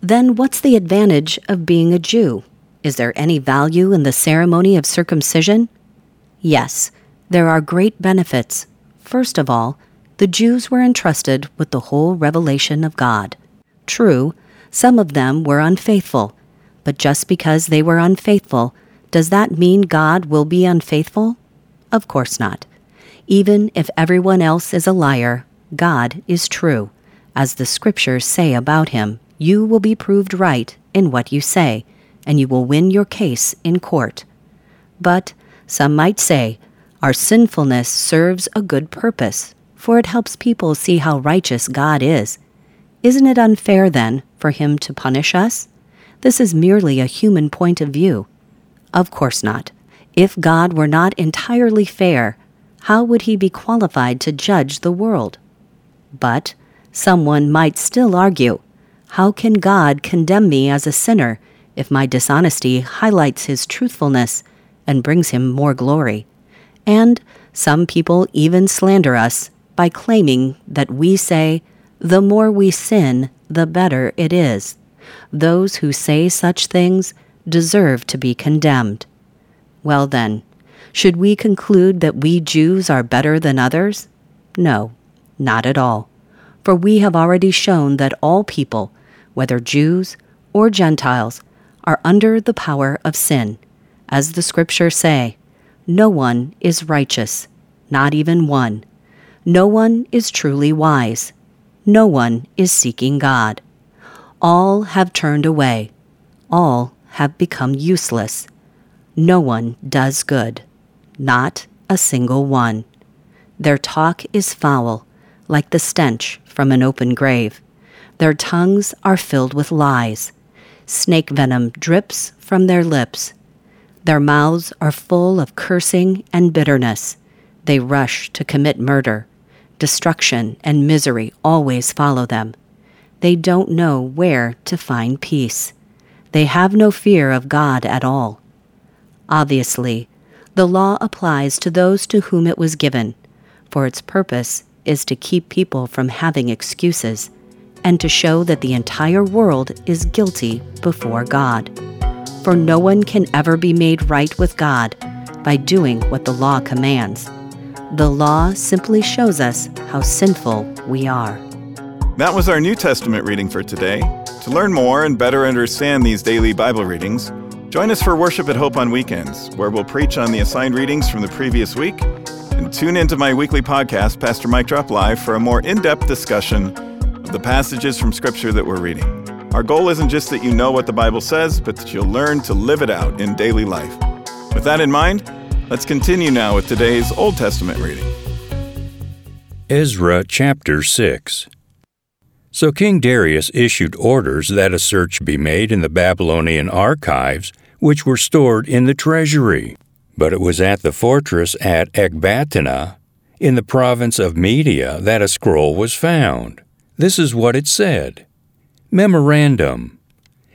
Then what's the advantage of being a Jew? Is there any value in the ceremony of circumcision? Yes, there are great benefits. First of all, the Jews were entrusted with the whole revelation of God. True, some of them were unfaithful, but just because they were unfaithful, does that mean God will be unfaithful? Of course not. Even if everyone else is a liar, God is true, as the scriptures say about him you will be proved right in what you say, and you will win your case in court. But some might say, our sinfulness serves a good purpose, for it helps people see how righteous God is. Isn't it unfair, then, for Him to punish us? This is merely a human point of view. Of course not. If God were not entirely fair, how would He be qualified to judge the world? But someone might still argue how can God condemn me as a sinner if my dishonesty highlights his truthfulness and brings him more glory? And some people even slander us by claiming that we say, the more we sin, the better it is. Those who say such things deserve to be condemned. Well, then, should we conclude that we Jews are better than others? No, not at all. For we have already shown that all people, whether Jews or Gentiles, are under the power of sin. As the scriptures say, no one is righteous, not even one. No one is truly wise. No one is seeking God. All have turned away. All have become useless. No one does good, not a single one. Their talk is foul, like the stench from an open grave. Their tongues are filled with lies. Snake venom drips from their lips. Their mouths are full of cursing and bitterness. They rush to commit murder. Destruction and misery always follow them. They don't know where to find peace. They have no fear of God at all. Obviously, the law applies to those to whom it was given, for its purpose is to keep people from having excuses and to show that the entire world is guilty before God. For no one can ever be made right with God by doing what the law commands. The law simply shows us how sinful we are. That was our New Testament reading for today. To learn more and better understand these daily Bible readings, join us for worship at Hope on weekends, where we'll preach on the assigned readings from the previous week. And tune into my weekly podcast, Pastor Mike Drop Live, for a more in depth discussion the passages from Scripture that we're reading. Our goal isn't just that you know what the Bible says, but that you'll learn to live it out in daily life. With that in mind, let's continue now with today's Old Testament reading. Ezra chapter 6. So King Darius issued orders that a search be made in the Babylonian archives, which were stored in the treasury. But it was at the fortress at Ecbatana, in the province of Media, that a scroll was found. This is what it said Memorandum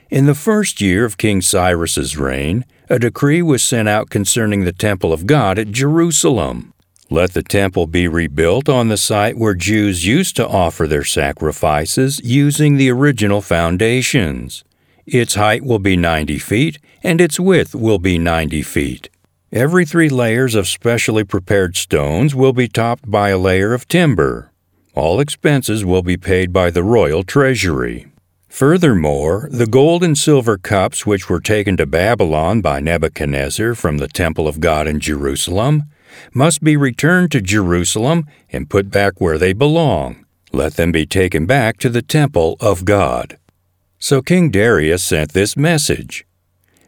In the first year of King Cyrus's reign, a decree was sent out concerning the temple of God at Jerusalem. Let the temple be rebuilt on the site where Jews used to offer their sacrifices using the original foundations. Its height will be 90 feet, and its width will be 90 feet. Every three layers of specially prepared stones will be topped by a layer of timber. All expenses will be paid by the royal treasury. Furthermore, the gold and silver cups which were taken to Babylon by Nebuchadnezzar from the temple of God in Jerusalem must be returned to Jerusalem and put back where they belong. Let them be taken back to the temple of God. So King Darius sent this message.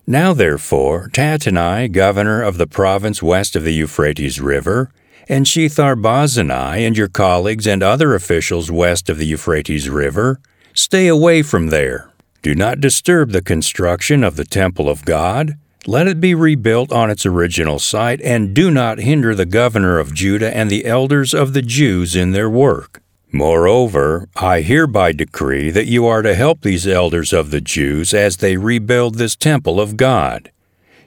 Now therefore, Tattenai, governor of the province west of the Euphrates River, and Shethar Bozenai and your colleagues and other officials west of the Euphrates River, stay away from there. Do not disturb the construction of the temple of God. Let it be rebuilt on its original site, and do not hinder the governor of Judah and the elders of the Jews in their work. Moreover, I hereby decree that you are to help these elders of the Jews as they rebuild this temple of God.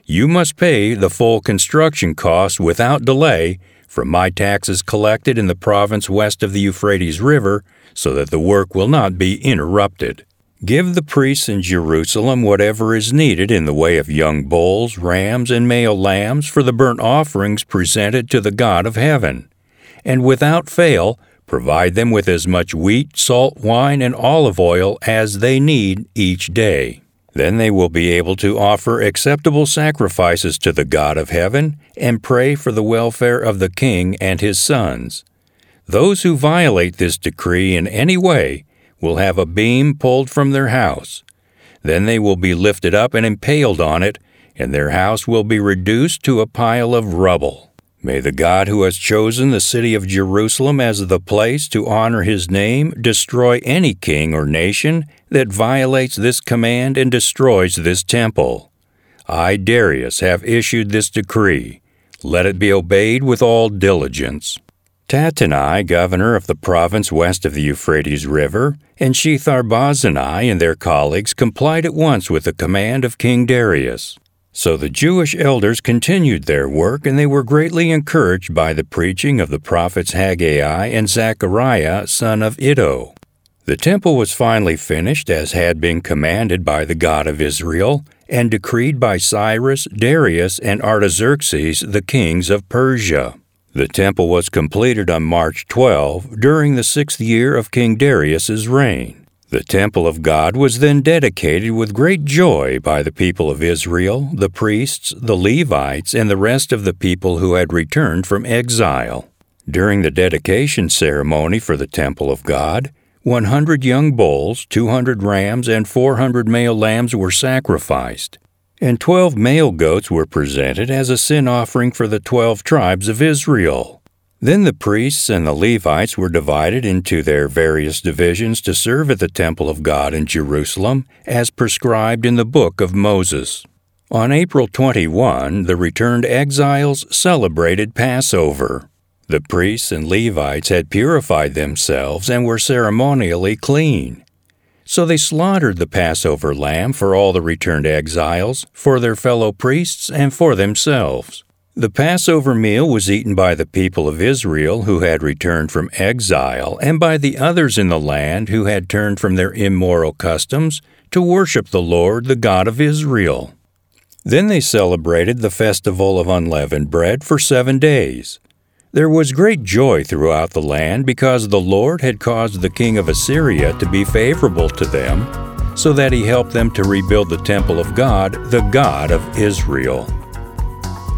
You must pay the full construction cost without delay from my taxes collected in the province west of the Euphrates River, so that the work will not be interrupted. Give the priests in Jerusalem whatever is needed in the way of young bulls, rams, and male lambs for the burnt offerings presented to the God of heaven. And without fail, provide them with as much wheat, salt, wine, and olive oil as they need each day. Then they will be able to offer acceptable sacrifices to the God of heaven and pray for the welfare of the king and his sons. Those who violate this decree in any way will have a beam pulled from their house. Then they will be lifted up and impaled on it, and their house will be reduced to a pile of rubble. May the God who has chosen the city of Jerusalem as the place to honor his name destroy any king or nation that violates this command and destroys this temple. I, Darius, have issued this decree. Let it be obeyed with all diligence. Tattenai, governor of the province west of the Euphrates River, and Shethar-bozenai and their colleagues complied at once with the command of King Darius. So the Jewish elders continued their work, and they were greatly encouraged by the preaching of the prophets Haggai and Zechariah, son of Iddo. The temple was finally finished as had been commanded by the God of Israel, and decreed by Cyrus, Darius, and Artaxerxes, the kings of Persia. The temple was completed on March 12 during the sixth year of King Darius's reign. The temple of God was then dedicated with great joy by the people of Israel, the priests, the Levites, and the rest of the people who had returned from exile. During the dedication ceremony for the temple of God, 100 young bulls, 200 rams, and 400 male lambs were sacrificed and twelve male goats were presented as a sin offering for the twelve tribes of Israel. Then the priests and the Levites were divided into their various divisions to serve at the temple of God in Jerusalem, as prescribed in the book of Moses. On April 21, the returned exiles celebrated Passover. The priests and Levites had purified themselves and were ceremonially clean. So they slaughtered the Passover lamb for all the returned exiles, for their fellow priests, and for themselves. The Passover meal was eaten by the people of Israel who had returned from exile, and by the others in the land who had turned from their immoral customs to worship the Lord, the God of Israel. Then they celebrated the festival of unleavened bread for seven days. There was great joy throughout the land because the Lord had caused the king of Assyria to be favorable to them, so that he helped them to rebuild the temple of God, the God of Israel.